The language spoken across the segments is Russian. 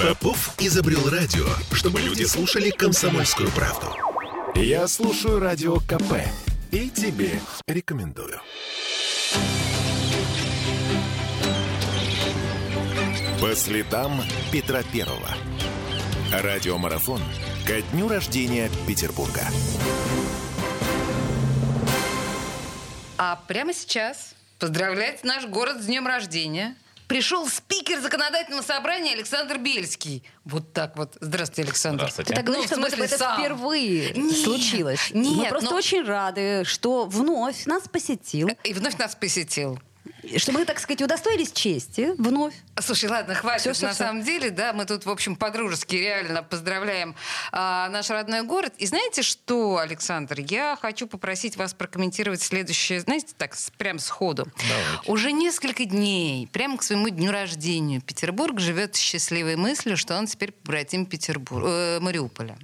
Попов изобрел радио, чтобы люди слушали комсомольскую правду. Я слушаю радио КП и тебе рекомендую. По следам Петра Первого. Радиомарафон ко дню рождения Петербурга. А прямо сейчас поздравляет наш город с днем рождения. Пришел спикер законодательного собрания Александр Бельский. Вот так вот. Здравствуйте, Александр. Здравствуйте. Ты так говоришь, Ну, в что это, смысле, это сам. впервые Нет, случилось. нет, Мы просто ну- очень рады, что вновь нас посетил, И вновь нас посетил. Что мы, так сказать, удостоились чести вновь. Слушай, ладно, хватит. Всё, всё, На всё. самом деле, да, мы тут, в общем, по-дружески реально поздравляем а, наш родной город. И знаете что, Александр, я хочу попросить вас прокомментировать следующее, знаете, так, с- прям сходу. Давайте. Уже несколько дней, прямо к своему дню рождения, Петербург живет счастливой мыслью, что он теперь побратим Петербург, э, Мариуполя.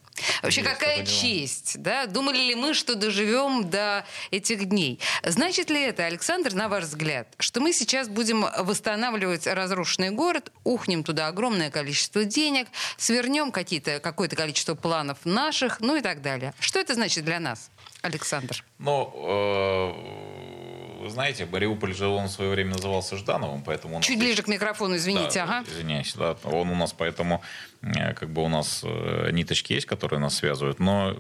Вообще, Есть какая честь, да? Думали ли мы, что доживем до этих дней? Значит ли это, Александр, на ваш взгляд, что мы сейчас будем восстанавливать разрушенный город, ухнем туда огромное количество денег, свернем какие-то, какое-то количество планов наших, ну и так далее? Что это значит для нас, Александр? Ну, э, вы знаете, Мариуполь же он в свое время назывался Ждановым, поэтому... он Чуть ближе к микрофону, извините, Да, ага. Извиняюсь, да. Он у нас поэтому, как бы у нас э, ниточки есть, которые нас связывают, но...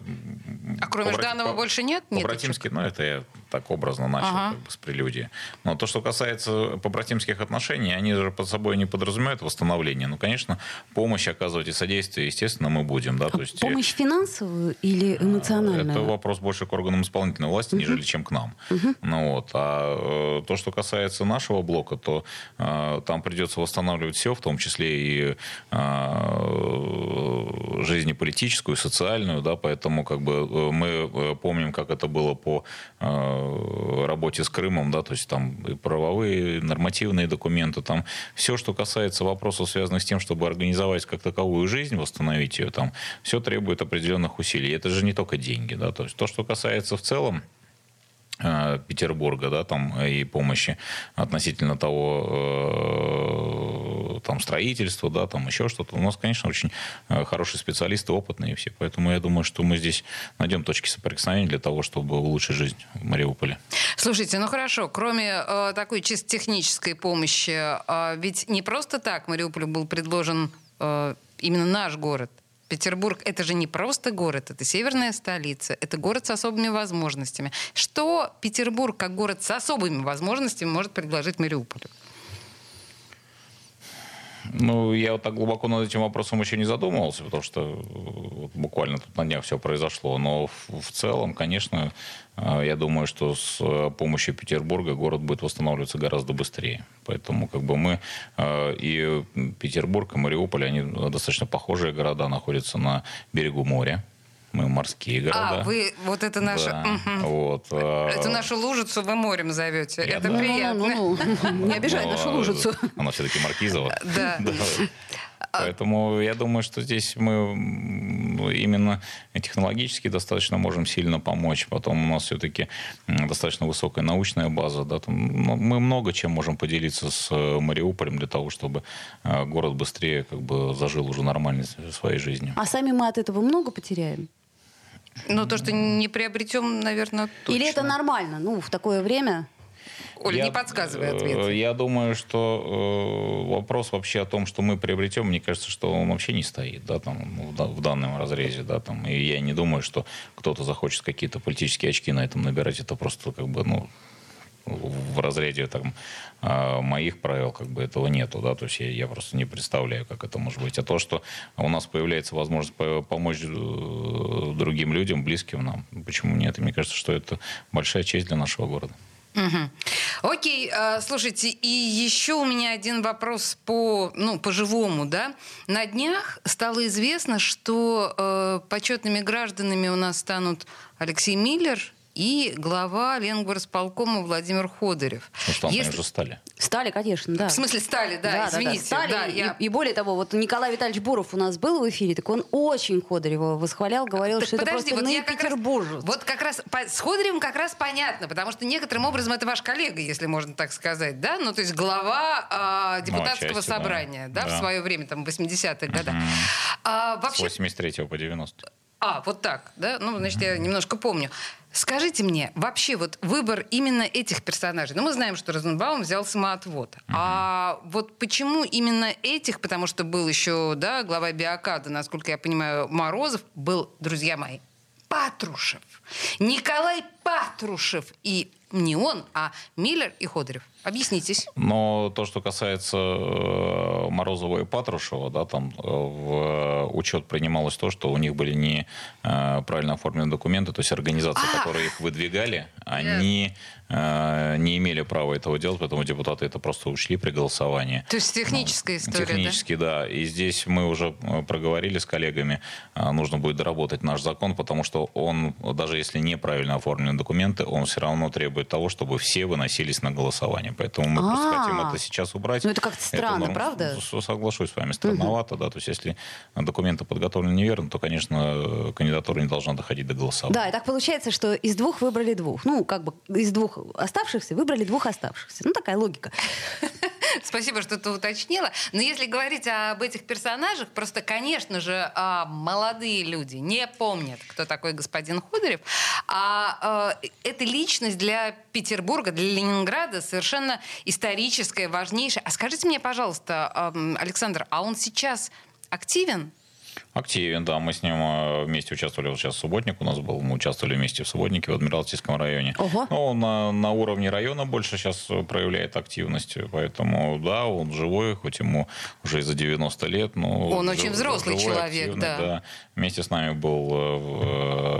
А кроме побрати- Жданова по- больше нет ниточек? По-братимски, ну, это я так образно начал, Ага. как бы, с прелюдии. Но то, что касается побратимских отношений, они же под собой не подразумевают восстановление. Ну, конечно, помощь оказывать и содействие, естественно, мы будем, да, то есть... э, Помощь финансовую или эмоциональную? Это вопрос больше к органам исполнительной власти, нежели чем к нам. Ну, вот. А э, то, что касается нашего блока, то э, там придется восстанавливать все, в том числе и э, жизнь и политическую, социальную, да, поэтому как бы э, мы э, помним, как это было по э, работе с Крымом, да, то есть там и правовые, и нормативные документы, там все, что касается вопросов, связанных с тем, чтобы организовать как таковую жизнь, восстановить ее, там все требует определенных усилий. Это же не только деньги, да, то есть то, что касается в целом э, Петербурга, да, там и помощи относительно того, э, там строительства, да, там еще что-то. У нас, конечно, очень э, хорошие специалисты, опытные все, поэтому я думаю, что мы здесь найдем точки соприкосновения для того, чтобы улучшить жизнь в Мариуполе. Слушайте, ну хорошо, кроме э, такой чисто технической помощи, э, ведь не просто так Мариуполю был предложен э, именно наш город. Петербург это же не просто город, это северная столица, это город с особыми возможностями. Что Петербург, как город с особыми возможностями, может предложить Мариуполю? Ну, я вот так глубоко над этим вопросом еще не задумывался, потому что э, буквально тут на днях все произошло. Но в, целом, конечно, э, я думаю, что с э, помощью Петербурга город будет восстанавливаться гораздо быстрее. Поэтому как бы мы и Петербург, и Мариуполь, они достаточно похожие города, находятся на берегу моря. Мы морские города. А, вы вот это наше... Да, Мгм. вот, э, Эту нашу лужицу вы морем зовете. Я это думаю, приятно. Ну, ну, ну, не обижай но, нашу лужицу. Она все-таки маркизова. Да. Поэтому я думаю, что здесь мы м, именно технологически достаточно можем сильно помочь. Потом у нас все-таки достаточно высокая научная база. Да, там, ну, мы много чем можем поделиться с э, Мариуполем для того, чтобы э, город быстрее как бы зажил уже нормальной своей жизнью. А сами мы от этого много потеряем? Ну, то, что не приобретем, наверное, точно. Или это нормально? Ну, в такое время... Оля, Я, не подсказывай э, ответ. Я думаю, что э, вопрос вообще о том, что мы приобретем, мне кажется, что он вообще не стоит, да, там, ну, в, в данном разрезе, да, там, и я не думаю, что кто-то захочет какие-то политические очки на этом набирать, это просто как бы, ну, в разряде там, а, моих правил как бы этого нету, да, то есть я, я просто не представляю, как это может быть. А то, что у нас появляется возможность по- помочь э, другим людям, близким нам, почему нет? И мне кажется, что это большая честь для нашего города. Мгм. Окей, а, слушайте, и еще у меня один вопрос по, ну, по живому, да. На днях стало известно, что э, почетными гражданами у нас станут Алексей Миллер и глава Ленгорсполкома Владимир Ходырев. Ну что, они Если- уже стали. Стали, конечно, да. В смысле стали, да, извините. стали. да, И- я- и, более того, вот Николай Витальевич Буров у нас был в эфире, так он очень Ходорева восхвалял, говорил, Так что подожди, это вот просто я на как раз-. Вот как раз по- с Ходоревым как раз понятно, потому что некоторым образом это ваш коллега, если можно так сказать, да? Ну, то есть глава а, депутатского отчасти, да. собрания, да, в Да. свое время, там, в 80-х годах. А, С вообще, 83 по 90. А, вот так, да? Ну, значит, я немножко помню. Скажите мне, вообще вот выбор именно этих персонажей, ну, мы знаем, что Розенбаум взял самоотвод. А вот почему именно этих, потому что был еще, да, глава Биокада, насколько я понимаю, Морозов, был, друзья мои, Патрушев. Николай Патрушев. И не он, а Миллер и Ходорев. Объяснитесь. Но то, что касается э, Морозова и Патрушева, да, там э, в учет принималось то, что у них были не э, правильно оформлены документы, то есть организации, А! которые их выдвигали, они э, не имели права этого делать, поэтому депутаты это просто учли при голосовании. То есть техническая история, да? Технически, да? И здесь мы уже э, проговорили с коллегами, э, нужно будет доработать наш закон, потому что он, даже если неправильно оформлены документы, он все равно требует того, чтобы все выносились на голосование. Поэтому мы просто А. хотим это сейчас убрать. Ну, это как-то странно, правда? Соглашусь с вами, странновато, да. То есть если документы подготовлены неверно, то, конечно, кандидатура не должна доходить до голосования. Да, и так получается, что из двух выбрали двух. Ну, как бы из двух оставшихся выбрали двух оставшихся. Ну, такая логика. Спасибо, что ты уточнила. Но если говорить об этих персонажах, просто, конечно же, а, молодые люди не помнят, кто такой господин Ходорев. А э, эта личность для Петербурга, для Ленинграда совершенно историческая, важнейшая. А скажите мне, пожалуйста, Александр, а он сейчас активен? Активен, да. Мы с ним э, вместе участвовали. Вот сейчас субботник у нас был. Мы участвовали вместе в субботнике в Адмиралтейском районе. Ого. Но он на, на уровне района больше сейчас э, проявляет активность. Поэтому, да, он живой, хоть ему уже за 90 лет. Но Он очень жив- взрослый живой, человек, активный, да. Вместе с нами был э,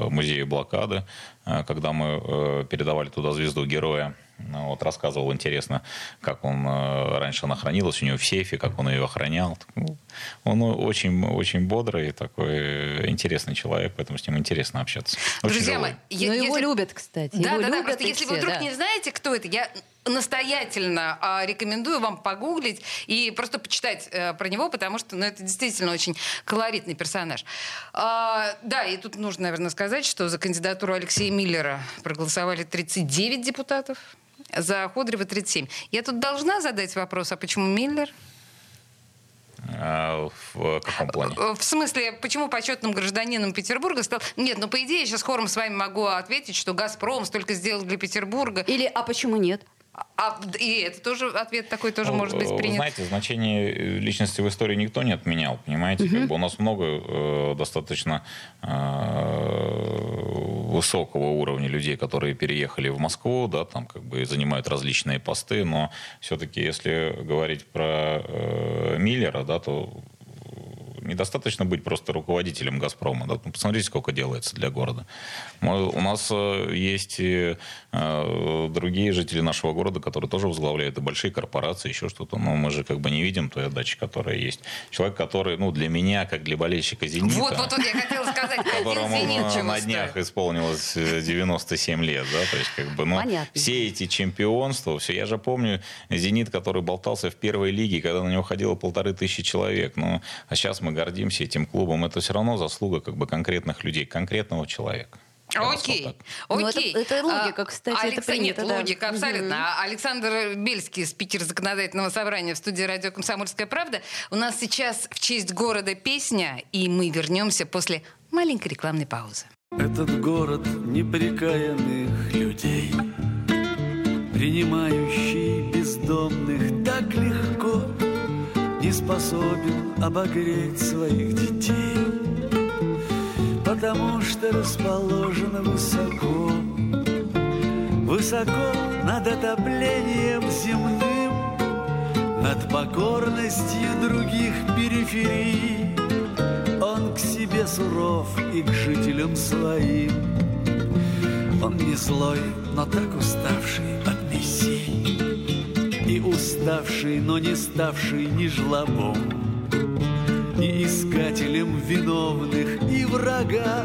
в музее блокады, когда мы передавали туда звезду героя. Ну, Вот рассказывал интересно, как он э, раньше она хранилась у него в сейфе, как он ее охранял. Ну, Он очень, очень бодрый, такой э, интересный человек, поэтому с ним интересно общаться. Очень Друзья мои, я- Но его если- любят, кстати. Да, его да, да, просто если все, вы вдруг да. не знаете, кто это, я настоятельно а, рекомендую вам погуглить и просто почитать э, про него, потому что ну, это действительно очень колоритный персонаж. А, да, и тут нужно, наверное, сказать, что за кандидатуру Алексея Миллера проголосовали 39 депутатов, за Ходорева 37. Я тут должна задать вопрос, а почему Миллер? А в каком плане? Э, В смысле, почему почетным гражданином Петербурга стал... Нет, ну, по идее, я сейчас хором с вами могу ответить, что «Газпром» столько сделал для Петербурга. Или «А почему нет?» А, и это тоже ответ такой тоже Ну, может быть вы принят. Знаете, значение э, личности в истории никто не отменял, понимаете? Как бы у нас много э, достаточно э, высокого уровня людей, которые переехали в Москву, да, там как бы занимают различные посты, но все-таки, если говорить про э, Миллера, да, то недостаточно быть просто руководителем «Газпрома». Да? Ну, посмотрите, сколько делается для города. Мы- у нас э, есть и, э, другие жители нашего города, которые тоже возглавляют и большие корпорации, еще что-то. Но мы же как бы не видим той отдачи, которая есть. Человек, который, ну, для меня, как для болельщика «Зенита», Вот, вот, вот я хотела сказать, которому «Зенит» э, на днях исполнилось э, 97 лет, да, то есть как бы, ну, Понятно. все эти чемпионства, все, я же помню «Зенит», который болтался в первой лиге, когда на него ходило полторы тысячи человек, ну, а сейчас мы гордимся этим клубом, это все равно заслуга как бы конкретных людей, конкретного человека. Окей, так. Ну, это- окей. это логика, А, кстати, это Алекс- принято, Нет, да. логика, абсолютно. А Александр Бельский, спикер законодательного собрания в студии радио «Комсомольская правда». У нас сейчас в честь города песня, и мы вернемся после маленькой рекламной паузы. Этот город неприкаянных людей, Принимающий бездомных так легко, способен обогреть своих детей, Потому что расположен высоко, Высоко над отоплением земным, Над покорностью других периферий, Он к себе суров и к жителям своим. Он не злой, но так уставший от И уставший, но не ставший ни жлобом, Ни искателем виновных и врага,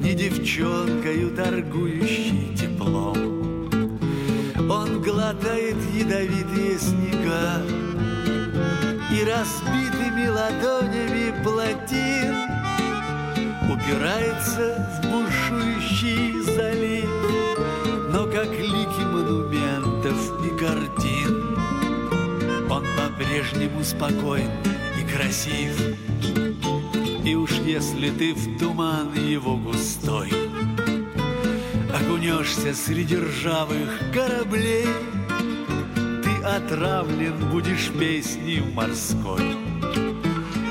Ни девчонкою торгующей теплом. Он глотает ядовитые снега и разбитыми ладонями плотин упирается в бушующий залив, но как лики картин он по-прежнему спокоен и красив. И уж если ты в туман его густой Окунешься среди ржавых кораблей Ты отравлен будешь песней морской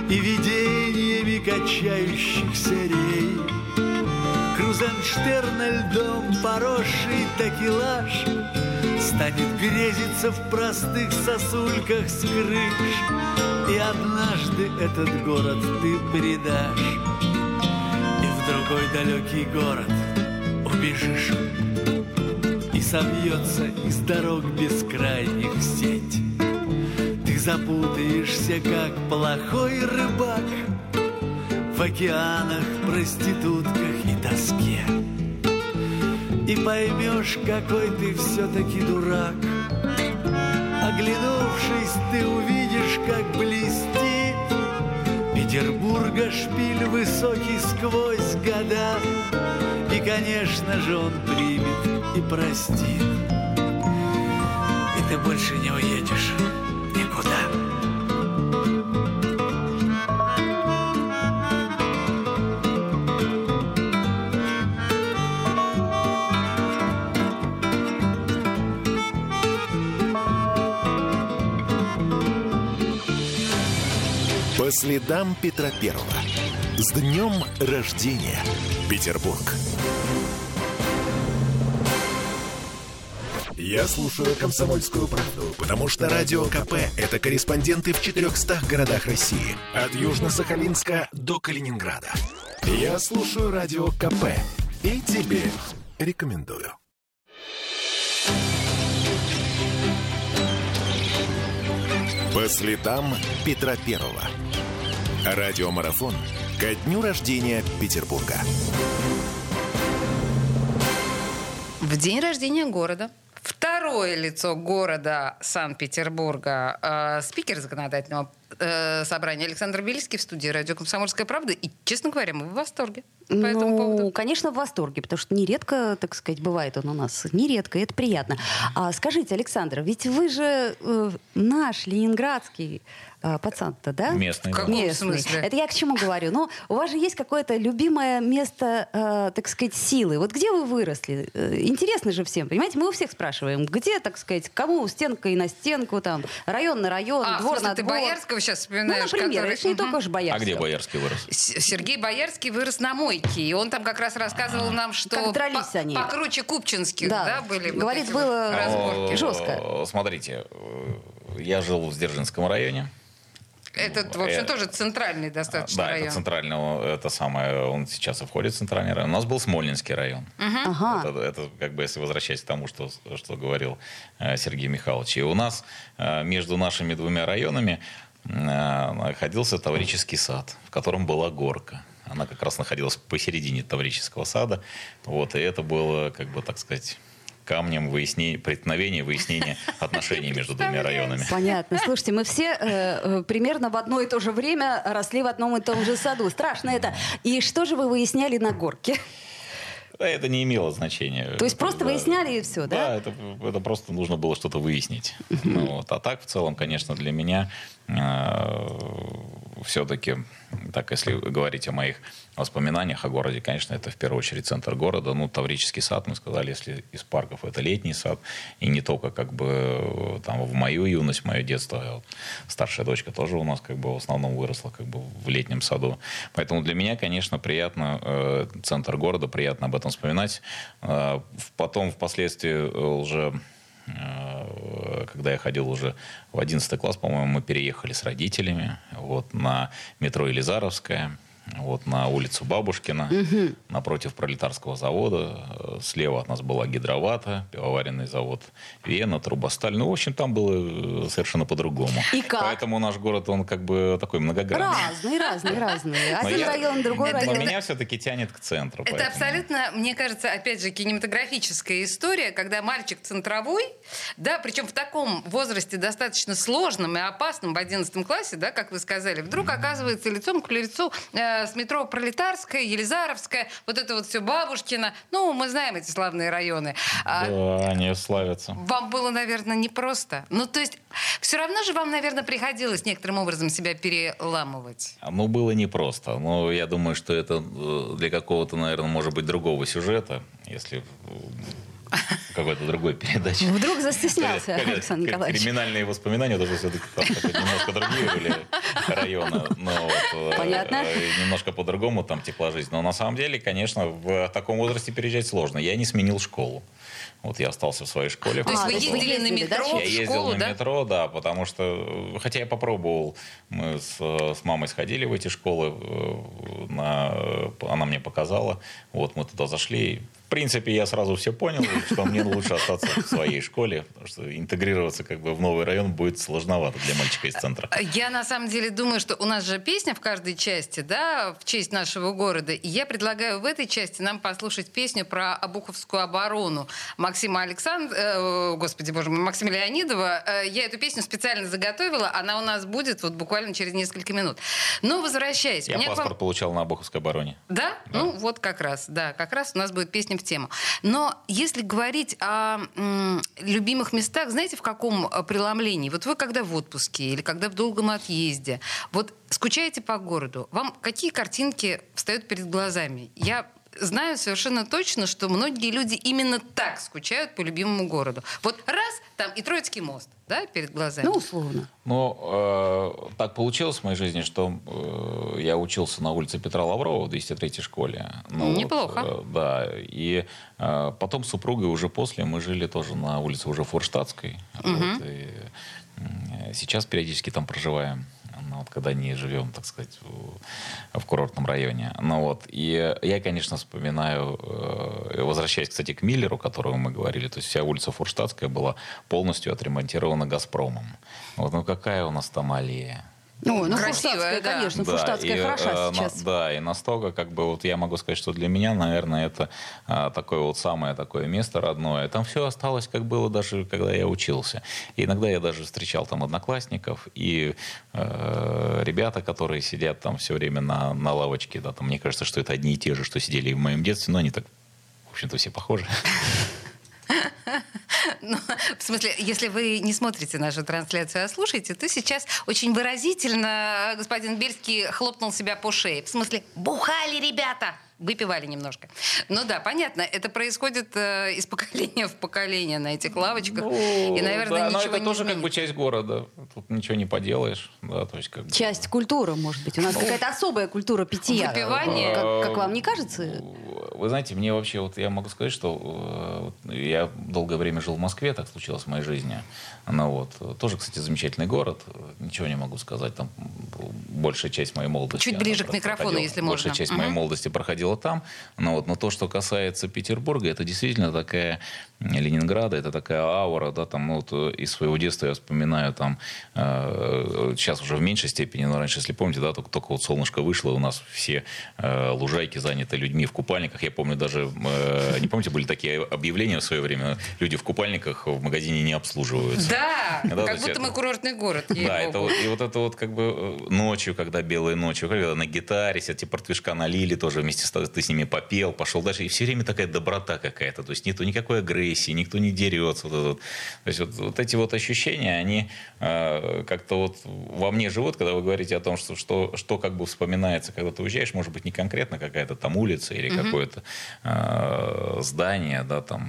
И видениями качающихся рей Крузенштерна льдом поросший такелаж Станет грезиться в простых сосульках с крыш. И однажды этот город ты предашь. И в другой далекий город убежишь. И собьется из дорог бескрайних сеть. Ты запутаешься, как плохой рыбак В океанах, проститутках и тоске И поймешь, какой ты все-таки дурак. Оглянувшись, ты увидишь, как блестит Петербурга шпиль высокий сквозь года. И, конечно же, он примет и простит. И ты больше не уедешь По следам Петра Первого. С днем рождения, Петербург. Я слушаю «Комсомольскую правду», потому что «Радио КП» — это корреспонденты в 400 городах России. От Южно-Сахалинска до Калининграда. Я слушаю «Радио КП» и тебе рекомендую. По следам Петра Первого. Радиомарафон ко дню рождения Петербурга. В день рождения города второе лицо города Санкт-Петербурга, э, спикер законодательного э, собрания Александр Бельский в студии радио «Комсомольская правда». И, честно говоря, мы в восторге по этому ну, поводу. конечно, в восторге, потому что нередко, так сказать, бывает он у нас. Нередко, и это приятно. А скажите, Александр, ведь вы же э, наш ленинградский э, пацан-то, да? Местный, В каком Местный. смысле? Это я к чему говорю? Ну, у вас же есть какое-то любимое место, э, так сказать, силы. Вот где вы выросли? Э, интересно же всем, понимаете? Мы у всех спрашиваем, где, так сказать, кому стенка и на стенку, там, район на район, А, двор смысле, на ты двор. Боярского сейчас Ну, вспоминаешь? например, который- это не только же А Боярский. где Боярский вырос? С- Сергей Боярский вырос на мойке, и он там как раз рассказывал нам, что Как дрались по- они. покруче Купчинских, Да. да, были вот Говорит, эти было вот разборки. Жестко. Смотрите, я жил в Сдержинском районе. Этот, в общем, Э, тоже центральный достаточно Да, район. это центрального, это самое, он сейчас и входит в центральный район. У нас был Смольнинский район. Ага. Это, это как бы если возвращаясь к тому, что, что говорил э, Сергей Михайлович. И у нас э, между нашими двумя районами находился Таврический сад, в котором была горка. Она как раз находилась посередине Таврического сада. Вот, и это было, как бы, так сказать, камнем выяснения, преткновения, выяснения отношений между двумя районами. Понятно. Слушайте, мы все э, э, примерно в одно и то же время росли в одном и том же саду. Страшно это. И что же вы выясняли на горке? Да, это не имело значения. То есть просто Да. выясняли и все, да? Да, это, это просто нужно было что-то выяснить. Ну, вот. А так, в целом, конечно, для меня все-таки, так если говорить о моих воспоминаниях о городе, конечно, это в первую очередь центр города. Ну, Таврический сад, мы сказали, если из парков, это летний сад. И не только как бы э, там в мою юность, в мое детство. а Старшая дочка тоже у нас как бы в основном выросла как бы в летнем саду. Поэтому для меня, конечно, приятно э, центр города, приятно об этом вспоминать. Э, потом, впоследствии, э, уже э, когда я ходил уже в 11 класс, по-моему, мы переехали с родителями вот, на метро Елизаровская. Вот на улицу Бабушкина, напротив пролетарского завода. Э, Слева от нас была гидровата, пивоваренный завод Вена, Трубосталь. Ну, в общем, там было э, совершенно по-другому. И как? Поэтому наш город, он как бы такой многогранный. Разные, разные, разные. Но Один район, другой Но район. меня все-таки тянет к центру. Это абсолютно, мне кажется, опять же, кинематографическая история, когда мальчик центровой, да, причем в таком возрасте достаточно сложном и опасном в 11 классе, да, как вы сказали, вдруг оказывается лицом к лицу э, с метро Пролетарская, Елизаровская, вот это вот все Бабушкина. Ну, мы знаем эти славные районы. А Да, они славятся. Вам было, наверное, непросто. Ну, то есть, все равно же вам, наверное, приходилось некоторым образом себя переламывать. Ну, было непросто. Но я думаю, что это э, для какого-то, наверное, может быть, другого сюжета, если какой-то другой передачи. Вдруг застеснялся Александр Николаевич. Криминальные воспоминания тоже все-таки немножко другие были районы. Но вот, э, Понятно. э, Немножко по-другому там текла жизнь. Но на самом деле, конечно, в таком возрасте переезжать сложно. Я не сменил школу. Вот я остался в своей школе. То есть А, вы то есть вы ездили на метро Я ездил на да? метро, да, потому что, э, хотя я попробовал, мы с, с мамой сходили в эти школы, на, она мне показала, вот мы туда зашли. В принципе, я сразу все понял, что мне лучше остаться в своей школе, потому что интегрироваться как бы в новый район будет сложновато для мальчика из центра. Я на самом деле думаю, что у нас же песня в каждой части, да, в честь нашего города. И я предлагаю в этой части нам послушать песню про Обуховскую оборону Максима Александр, господи боже мой, Максима Леонидова. Э, я эту песню специально заготовила, она у нас будет вот буквально через несколько минут. Но возвращаясь, Я к вам- паспорт получал на Обуховской обороне. Да? Ну, вот как раз, да, как раз у нас будет песня в тему. Но если говорить о м, любимых местах, знаете, в каком э, преломлении? Вот вы когда в отпуске или когда в долгом отъезде, вот скучаете по городу, вам какие картинки встают перед глазами? Я знаю совершенно точно, что многие люди именно так скучают по любимому городу. Вот раз, там и Троицкий мост, да, перед глазами. Ну, условно. Ну, э, так получилось в моей жизни, что э, я учился на улице Петра Лаврова в 203 школе. Ну, вот, Неплохо. э, да. И э, потом с супругой уже после мы жили тоже на улице уже Форштадтской. Вот, и, м, сейчас периодически там проживаем. Вот, когда не живем, так сказать, в, в курортном районе. Ну, вот. И я, конечно, вспоминаю, э, возвращаясь, кстати, к Миллеру, о котором мы говорили, то есть вся улица Форштадтская была полностью отремонтирована «Газпромом». Вот, ну какая у нас там аллея? Ну, ну Красивая, да. конечно, Да, фурштадтская и, хороша э, на- сейчас. да, и настолько, как бы, вот я могу сказать, что для меня, наверное, это а, такое вот самое такое место родное. Там все осталось, как было даже, когда я учился. И иногда я даже встречал там одноклассников и э, ребята, которые сидят там все время на, на лавочке, да, там, мне кажется, что это одни и те же, что сидели и в моем детстве, но они так, в общем-то, все похожи. Ну, в смысле, если вы не смотрите нашу трансляцию, а слушаете, то сейчас очень выразительно господин Бельский хлопнул себя по шее. В смысле, бухали ребята! Выпивали немножко. Ну да, понятно, это происходит э, из поколения в поколение на этих лавочках. и, наверное, Ну, да, но ничего это не тоже как изменится. бы часть города. Тут ничего не поделаешь. Да, то есть, как бы... Часть культуры, может быть. У нас какая-то особая культура питья. Выпивание. Как, как вам не кажется? Вы знаете, мне вообще, вот я могу сказать, что э, я долгое время жил в Москве, так случилось в моей жизни. Ну вот, тоже, кстати, замечательный город. Ничего не могу сказать, там большая часть моей молодости. Чуть ближе к микрофону, проходила- если Большая можно. часть Мгм. моей молодости проходила там. Но вот, но то, что касается Петербурга, это действительно такая Ленинграда, это такая аура, да, там, ну, вот, э, из своего детства я вспоминаю, там, э, сейчас уже в меньшей степени, но раньше, если помните, да, только, только вот солнышко вышло, у нас все э, лужайки заняты людьми в купальниках. Я помню даже, э, не помните, были такие объявления в свое время, люди в купальниках в магазине не обслуживаются. Да, как будто это- мы курортный город. Да, ей-богу. это вот, и вот это вот как бы э, ночью, когда белые ночью, когда на гитаре типа портвишка налили тоже вместе с ты с ними попел, пошел дальше, и все время такая доброта какая-то, то есть нету никакой агрессии, никто не дерется. Вот, вот. То есть вот, вот эти вот ощущения, они э, как-то вот во мне живут, когда вы говорите о том, что, что, что как бы вспоминается, когда ты уезжаешь, может быть, не конкретно какая-то там улица или какое-то э, здание, да, там.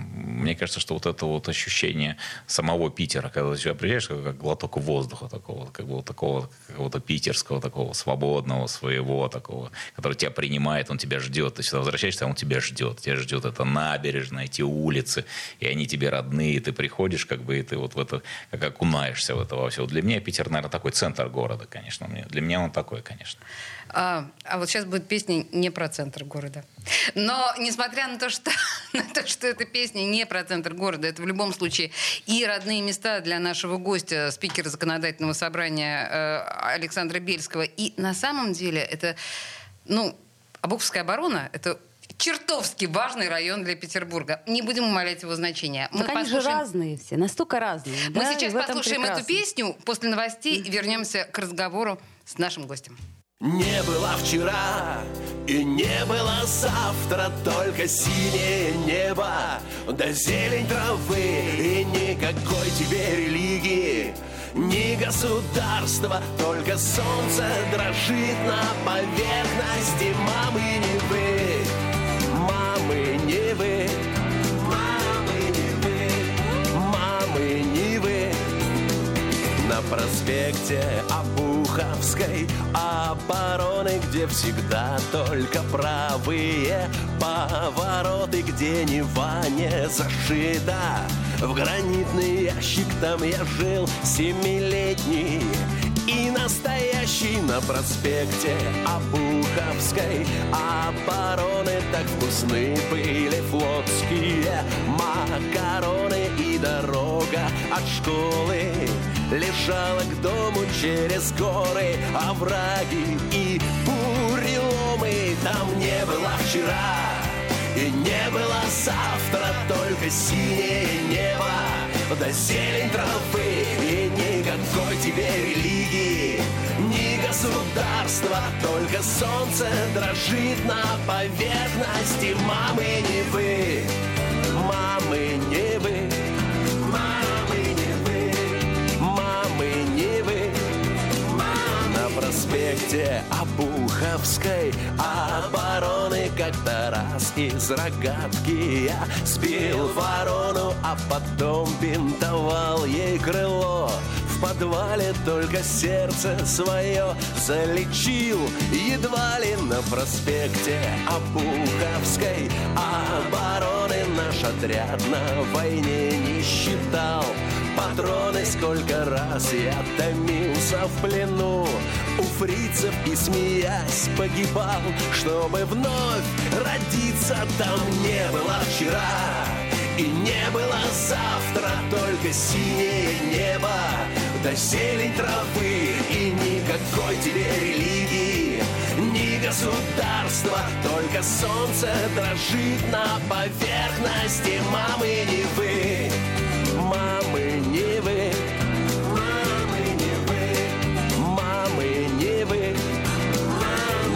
Мне кажется, что вот это вот ощущение самого Питера, когда ты сюда приезжаешь, как, как глоток воздуха такого, как бы вот такого какого-то питерского такого свободного своего такого, который тебя принимает, он тебя ждет. Ты сюда возвращаешься, а он тебя ждет. Тебя ждет это набережная, эти улицы, и они тебе родные. Ты приходишь, как бы, и ты вот в это, как окунаешься в это во все. Для меня Питер, наверное, такой центр города, конечно. Для меня он такой, конечно. А, а вот сейчас будет песня не про центр города. Но несмотря на то, что, на то, что эта песня не про центр города, это в любом случае и родные места для нашего гостя, спикера законодательного собрания э, Александра Бельского. И на самом деле это, ну, Обуховская оборона — это чертовски важный район для Петербурга. Не будем умалять его значения. Мы так послушаем... они же разные все, настолько разные. Мы да? сейчас послушаем эту песню, после новостей вернемся к разговору с нашим гостем. Не было вчера и не было завтра Только синее небо да зелень травы И никакой тебе религии ни государства Только солнце дрожит на поверхности Мамы не вы, мамы не вы. Мамы не вы, мамы не вы. На проспекте Обуховской обороны, где всегда только правые повороты, где Нева не зашита. В гранитный ящик там я жил семилетний и настоящий на проспекте Обуховской. Обороны Так вкусны были флотские макароны И дорога от школы лежала к дому через горы, овраги и буреломы. Там не было вчера. И не было завтра, только синее небо, да зелень травы и никакой тебе религии, ни государства, только солнце дрожит на поверхности. Мамы не вы, мамы не вы. проспекте Обуховской обороны Как-то раз из рогатки я сбил ворону А потом бинтовал ей крыло подвале только сердце свое залечил. Едва ли на проспекте Обуховской обороны Наш отряд на войне не считал. Патроны Сколько раз я томился в плену. У фрицев и смеясь погибал Чтобы вновь родиться Там не было вчера. И не было завтра Только синее небо Да зелень травы. И никакой тебе религии Ни государства. Только солнце дрожит на поверхности. Мамы не вы Мамы не вы, мамы не вы, мамы не вы.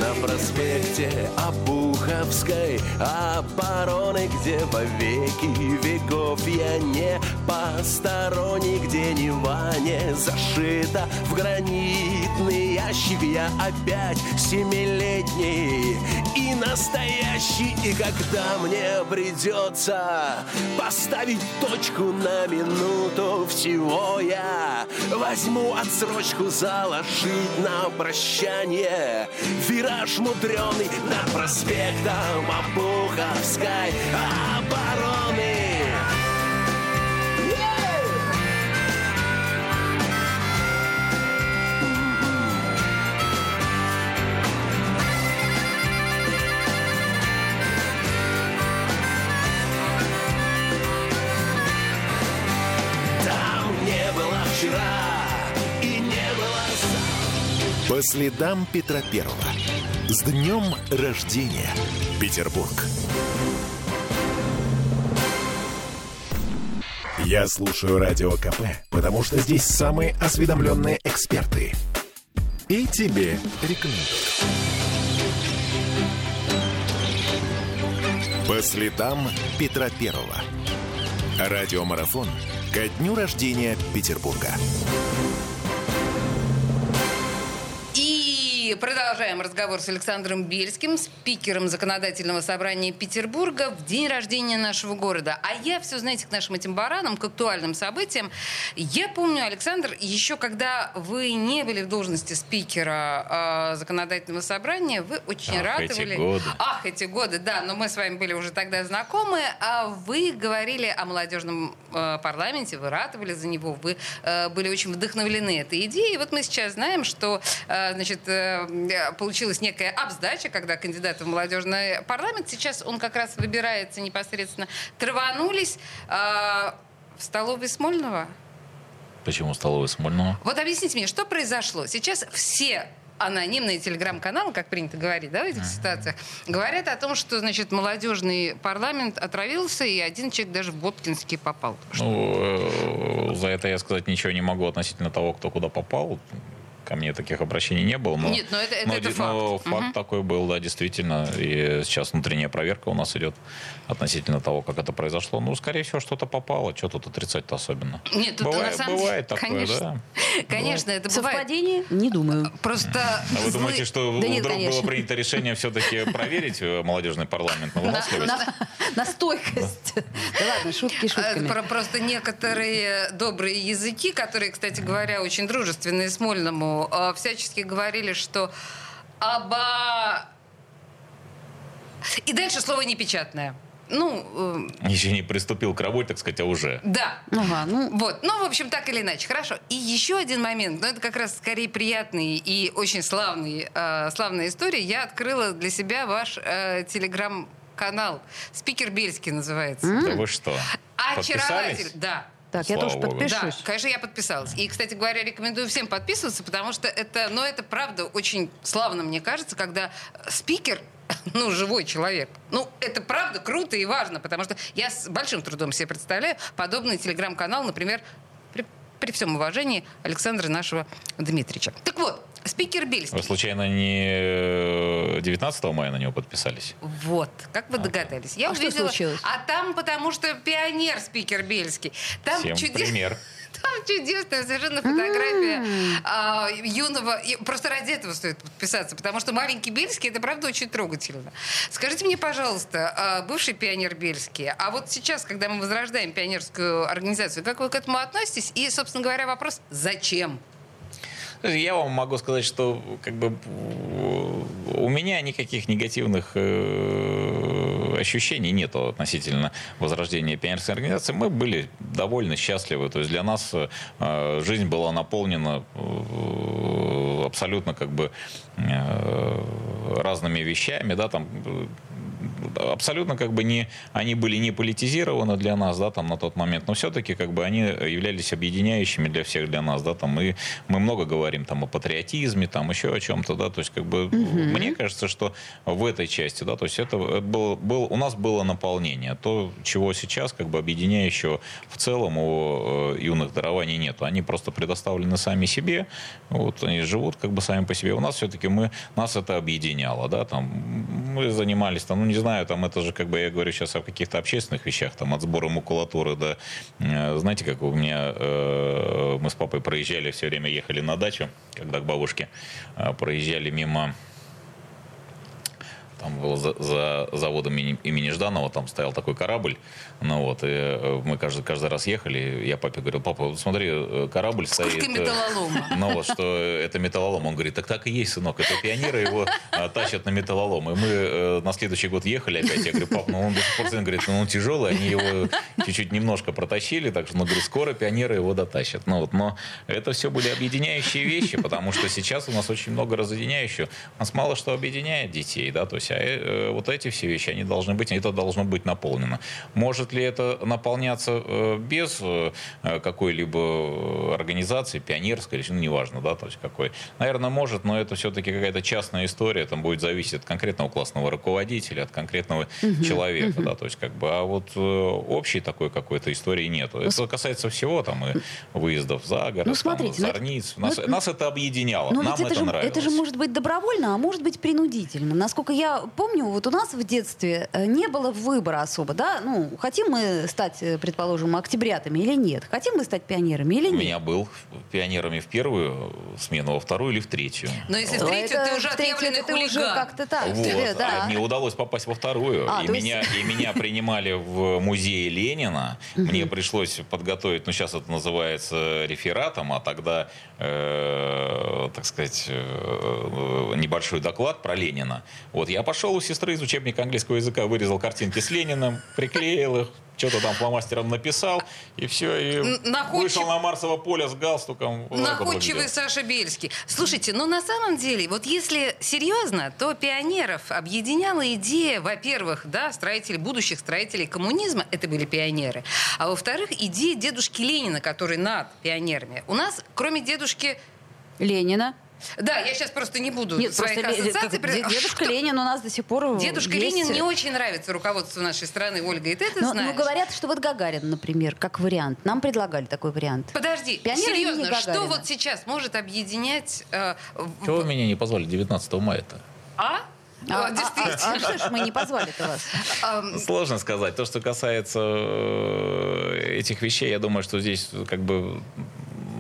На проспекте Обуховской обороны, где во веки веков я не посторонний, где Нева не зашита в гранитный ящик. Я опять семилетний и настоящий И когда мне придется поставить точку на минуту Всего я возьму отсрочку заложить на прощание Вираж мудреный над проспектом Обуховской обороны По следам Петра Первого. С днем рождения, Петербург. Я слушаю Радио КП, потому что здесь самые осведомленные эксперты. И тебе рекомендую. По следам Петра Первого. Радиомарафон ко дню рождения Петербурга. И продолжаем разговор с Александром Бельским, спикером Законодательного собрания Петербурга в день рождения нашего города. А я все, знаете, к нашим этим баранам, к актуальным событиям. Я помню, Александр, еще когда вы не были в должности спикера э, Законодательного собрания, вы очень Ах, ратовали... эти годы. Ах, эти годы, да, но мы с вами были уже тогда знакомы. А вы говорили о молодежном парламенте, вы ратовали за него, вы э, были очень вдохновлены этой идеей. И вот мы сейчас знаем, что э, значит, э, получилась некая обсдача, когда кандидат в молодежный парламент, сейчас он как раз выбирается непосредственно, траванулись э, в столовой Смольного. Почему столовой Смольного? Вот объясните мне, что произошло? Сейчас все анонимные телеграм-каналы, как принято говорить, да, в этих ситуациях, говорят о том, что, значит, молодежный парламент отравился, и один человек даже в Боткинский попал. Ну, э, за это я сказать ничего не могу относительно того, кто куда попал. Ко мне таких обращений не было. Но, Нет, но это- это- но, это ди- но факт. факт Мгм. такой был, да, действительно. И сейчас внутренняя проверка у нас идет относительно того, как это произошло. Ну, скорее всего, что-то попало. Что тут отрицать-то особенно? Нет, тут бывает, на самом бывает деле, такое, конечно, да. конечно, это бывает. Совпадение? Не думаю. Просто А вы думаете, что Да нет, вдруг конечно. было принято решение все-таки проверить э, молодежный парламент на выносливость? На, на стойкость. Да ладно, шутки Э, шутками. про- Просто некоторые добрые языки, которые, кстати говоря, очень дружественные Смольному, э, всячески говорили, что оба... И дальше слово непечатное. Ну, э, Еще не приступил к работе, так сказать, а уже. да. Ага, ну, Вот, ну, в общем, так или иначе, хорошо. И еще один момент, но это как раз скорее приятный и очень славный, э, славная история. Я открыла для себя ваш э, телеграм-канал. Спикер Бельский называется. Да вы что? Очарователь, Подписались? да. Так, я Слава тоже богу. подпишусь. Да, конечно, я подписалась. И, кстати говоря, рекомендую всем подписываться, потому что это, ну, это правда очень славно, мне кажется, когда спикер ну, живой человек. Ну, это правда круто и важно, потому что я с большим трудом себе представляю подобный телеграм-канал, например, при, при всем уважении Александра нашего Дмитрича. Так вот, спикер Бельский. Вы случайно не 19 мая на него подписались? Вот, как вы догадались. Я А что увидела. случилось? А там, потому что пионер спикер Бельский. Там Всем чудес- пример. Там чудесная совершенно фотография а, юного. и Просто ради этого стоит подписаться, потому что маленький Бельский это правда очень трогательно. Скажите мне, пожалуйста, а, бывший пионер Бельский, а вот сейчас, когда мы возрождаем пионерскую организацию, как вы к этому относитесь? И, собственно говоря, вопрос: зачем? Я вам могу сказать, что как бы у меня никаких негативных э, ощущений нету относительно возрождения пионерской организации. Мы были довольно счастливы. То есть для нас э, жизнь была наполнена э, абсолютно как бы разными вещами, да, там абсолютно как бы не, они были не политизированы для нас, да, там на тот момент, но все-таки как бы они являлись объединяющими для всех для нас, да, там и мы много говорим там о патриотизме, там еще о чем-то, да, то есть как бы мне кажется, что в этой части, да, то есть это, это был, был, у нас было наполнение, то, чего сейчас как бы объединяющего в целом у э, юных дарований нету, они просто предоставлены сами себе, вот они живут как бы сами по себе, у нас все-таки мы, нас это объединяло, да, там мы занимались там, ну не знаю, там это же как бы я говорю сейчас о каких-то общественных вещах, там от сбора макулатуры до, э, знаете, как у меня, э, мы с папой проезжали, все время ехали на дачу, когда к бабушке, э, проезжали мимо там был за, за заводом имени, имени Жданова, там стоял такой корабль. Ну вот, и э, мы каждый, каждый раз ехали, я папе говорил, папа, смотри, э, корабль стоит. Сколько э, металлолома? Ну вот, что это металлолом. Он говорит, так так и есть, сынок, это пионеры его тащат на металлолом. И мы на следующий год ехали опять. Я говорю, пап, ну он до сих пор, говорит, ну он тяжелый, они его чуть-чуть немножко протащили, так что, ну, говорю, скоро пионеры его дотащат. Ну вот, но это все были объединяющие вещи, потому что сейчас у нас очень много разъединяющего. У нас мало что объединяет детей, да, то есть, а вот эти все вещи, они должны быть, это должно быть наполнено. Может ли это наполняться э, без э, какой-либо организации, пионерской, ну, неважно, да, то есть какой. Наверное, может, но это все-таки какая-то частная история, там будет зависеть от конкретного классного руководителя, от конкретного человека, да, то есть как бы, а вот общей такой какой-то истории нету. Это касается всего, там, и выездов за город, Ну, смотрите, там, ну, зорниц. ну, Нас, ну, нас это объединяло, Ну, нам это, это, же, нравилось. это же может быть добровольно, а может быть принудительно. Насколько я помню, вот у нас в детстве э, не было выбора особо, да? Ну, хотим мы стать, э, предположим, октябрятами или нет? Хотим мы стать пионерами или У нет? меня был пионерами в первую смену, во вторую или в третью. Но если в Ну, третью, ты уже отъявленный ты уже хулиган. как-то так. Вот. себе, да. А мне удалось попасть во вторую. А, и, есть- меня, и меня принимали в музее Ленина. Мне пришлось подготовить, ну сейчас это называется рефератом, а тогда, э, так сказать, э, небольшой доклад про Ленина. Вот я пошел у сестры из учебника английского языка, вырезал картинки с Лениным, приклеил их, что-то там фломастером написал, и все, и находчив- вышел на Марсово поле с галстуком. Находчивый. Саша Бельский. Слушайте, ну на самом деле, вот если серьезно, то пионеров объединяла идея, во-первых, да, строители, будущих строителей коммунизма, это были пионеры, а во-вторых, идея дедушки Ленина, который над пионерами. У нас, кроме дедушки... Ленина. Да, я сейчас просто не буду Нет, своих просто Ле- ассоциаций... как дедушка Что? Ленин у нас до сих пор Дедушка есть. Ленин не очень нравится руководству нашей страны, Ольга, и ты это Ну, знаешь. ну, говорят, что вот Гагарин, например, как вариант. Нам предлагали такой вариант. Подожди, Пионеры имени серьезно, что вот сейчас может объединять... э, в- Чего вы меня не позвали 19 мая-то? А? А, а- а- действительно. а что ж мы не позвали-то вас? Сложно сказать. То, что касается э, этих вещей, я думаю, что здесь как бы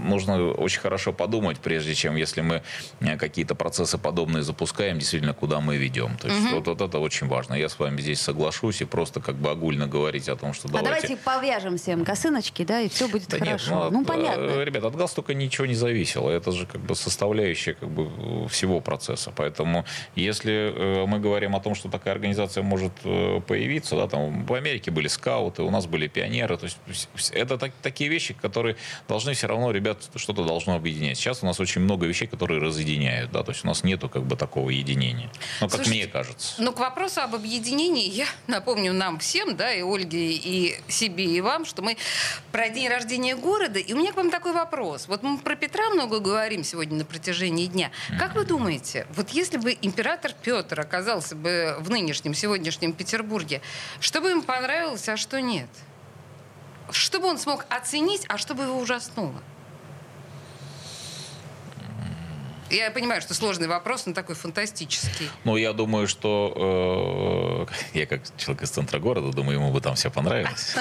нужно очень хорошо подумать, прежде чем, если мы э, какие-то процессы подобные запускаем, действительно, куда мы ведем. То есть вот, вот это очень важно. Я с вами здесь соглашусь и просто как бы огульно говорить о том, что А давайте... давайте повяжем всем косыночки, да, и все будет Да нет, хорошо. от, ну, э, понятно. Ребят, от галстука ничего не зависело. Это же как бы составляющая как бы всего процесса. Поэтому если э, мы говорим о том, что такая организация может появиться, да, там в Америке были скауты, у нас были пионеры, то есть это так- такие вещи, которые должны все равно, что-то должно объединять. Сейчас у нас очень много вещей, которые разъединяют, да, то есть у нас нету как бы такого единения. Ну, как Слушайте, мне кажется. Ну, к вопросу об объединении, я напомню нам всем, да, и Ольге, и себе, и вам, что мы про день рождения города. И у меня к вам такой вопрос. Вот мы про Петра много говорим сегодня на протяжении дня. Как вы думаете, вот если бы император Петр оказался бы в нынешнем, сегодняшнем Петербурге, что бы ему понравилось, а что нет? Что бы он смог оценить, а что бы его ужаснуло? Я понимаю, что сложный вопрос, но такой фантастический. Ну, я думаю, что э, я как человек из центра города, думаю, ему бы там все понравилось.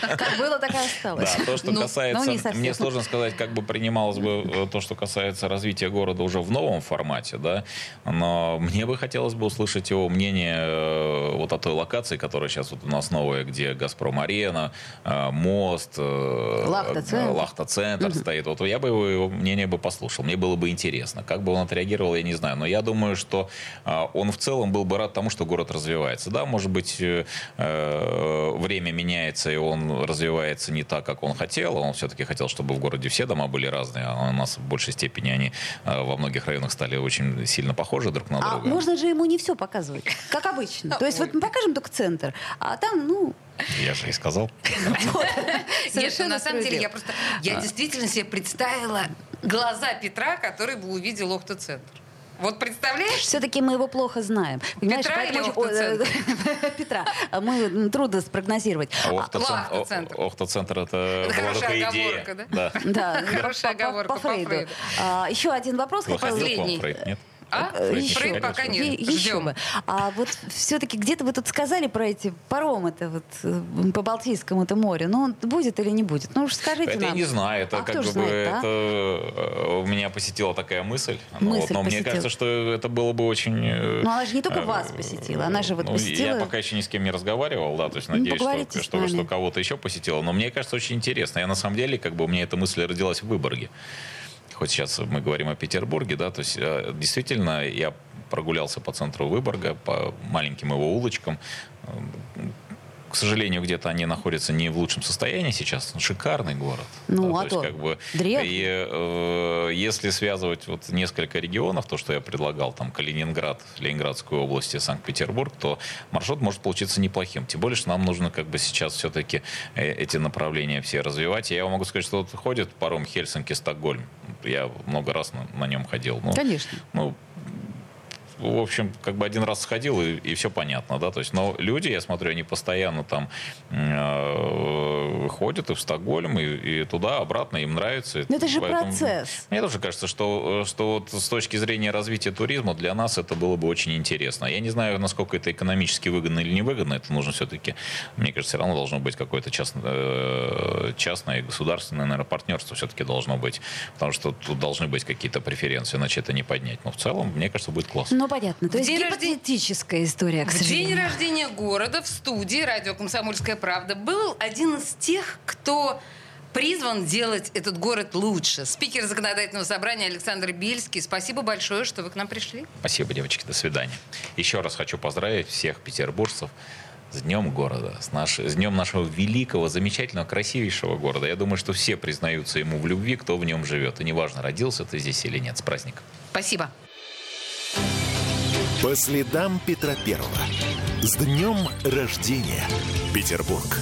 Как было, так и осталось. Да, то, что Ну, касается... ну, мне сложно сказать, как бы принималось бы э, то, что касается развития города уже в новом формате, да, но мне бы хотелось бы услышать его мнение э, вот о той локации, которая сейчас вот у нас новая, где «Газпром-арена», э, мост, Лахта-центр. Лахта-центр стоит. Вот я бы его, его мнение бы послушал, мне было бы интересно. Как бы он отреагировал, я не знаю, но я думаю, что э, он в целом был бы рад тому, что город развивается. Да, может быть, э, э, время меняется, и он развивается не так, как он хотел. Он все-таки хотел, чтобы в городе все дома были разные, а у нас в большей степени они э, во многих районах стали очень сильно похожи друг на А друга. можно же ему не все показывать, как обычно. То есть вот мы покажем только центр, а там, ну, Я же и сказал. Нет, совершенно на самом деле я просто... Я действительно себе представила глаза Петра, который бы увидел Охта-центр. Вот представляешь? Все-таки мы его плохо знаем. Понимаешь, Петра поэтому или Ой, Петра. А Мы м, трудно спрогнозировать. А Лахта-центр. Охта-центр Охта-центр это была хорошая только идея. оговорка, да? Да. Хорошая оговорка по Фрейду. А, еще один вопрос Последний. Нет? А? Э, еще. Фрейд пока нет. Е- Еще Ждем. бы. А вот все-таки где-то вы тут сказали про эти паромы-то вот э, по Балтийскому-то морю. Ну, он будет или не будет? Ну уж скажите Это нам. я не знаю, это А как бы знает, а? это э, меня посетила такая мысль. Ну, Мысль вот, но мне посетила. кажется, что это было бы очень. Ну, она же не только вас посетила, она же вот ну, посетила- Я пока еще ни с кем не разговаривал, да, то есть Ну, надеюсь, поговорите что, что, что кого-то еще посетила. Но мне кажется, очень интересно. Я на самом деле, как бы у меня эта мысль родилась в Выборге. Хоть сейчас мы говорим о Петербурге, да, то есть э, действительно я прогулялся по центру Выборга, по маленьким его улочкам. К сожалению, где-то они находятся не в лучшем состоянии сейчас. Шикарный город. Ну, Да, а есть то как бы, древний. и э, если связывать вот несколько регионов, то, что я предлагал, там Калининград, Ленинградскую область и Санкт-Петербург, то маршрут может получиться неплохим. Тем более, что нам нужно как бы сейчас все-таки эти направления все развивать. И я могу сказать, что вот ходит паром Хельсинки-Стокгольм. Я много раз на, на нем ходил. Ну, Конечно. ну, в общем, как бы один раз сходил, и, и все понятно, да, то есть, но люди, я смотрю, они постоянно там э, ходят и в Стокгольм, и, и туда, обратно, им нравится. Но это же Поэтому процесс. Мне тоже кажется, что, что вот с точки зрения развития туризма для нас это было бы очень интересно. Я не знаю, насколько это экономически выгодно или невыгодно, это нужно все-таки, мне кажется, все равно должно быть какое-то частное, э, частное и государственное, наверное, партнерство все-таки должно быть, потому что тут должны быть какие-то преференции, иначе это не поднять. Но в целом, мне кажется, будет классно. Ну, понятно. То В есть день рождения- гипотетическая история, к В день рождения города в студии радио «Комсомольская правда» был один из тех, кто призван делать этот город лучше. Спикер законодательного собрания Александр Бельский. Спасибо большое, что вы к нам пришли. Спасибо, девочки, до свидания. Еще раз хочу поздравить всех петербуржцев с Днем города, с, наш- с Днем нашего великого, замечательного, красивейшего города. Я думаю, что все признаются ему в любви, кто в нем живет. И неважно, родился ты здесь или нет. С праздником. Спасибо. По следам Петра Первого. С днем рождения, Петербург.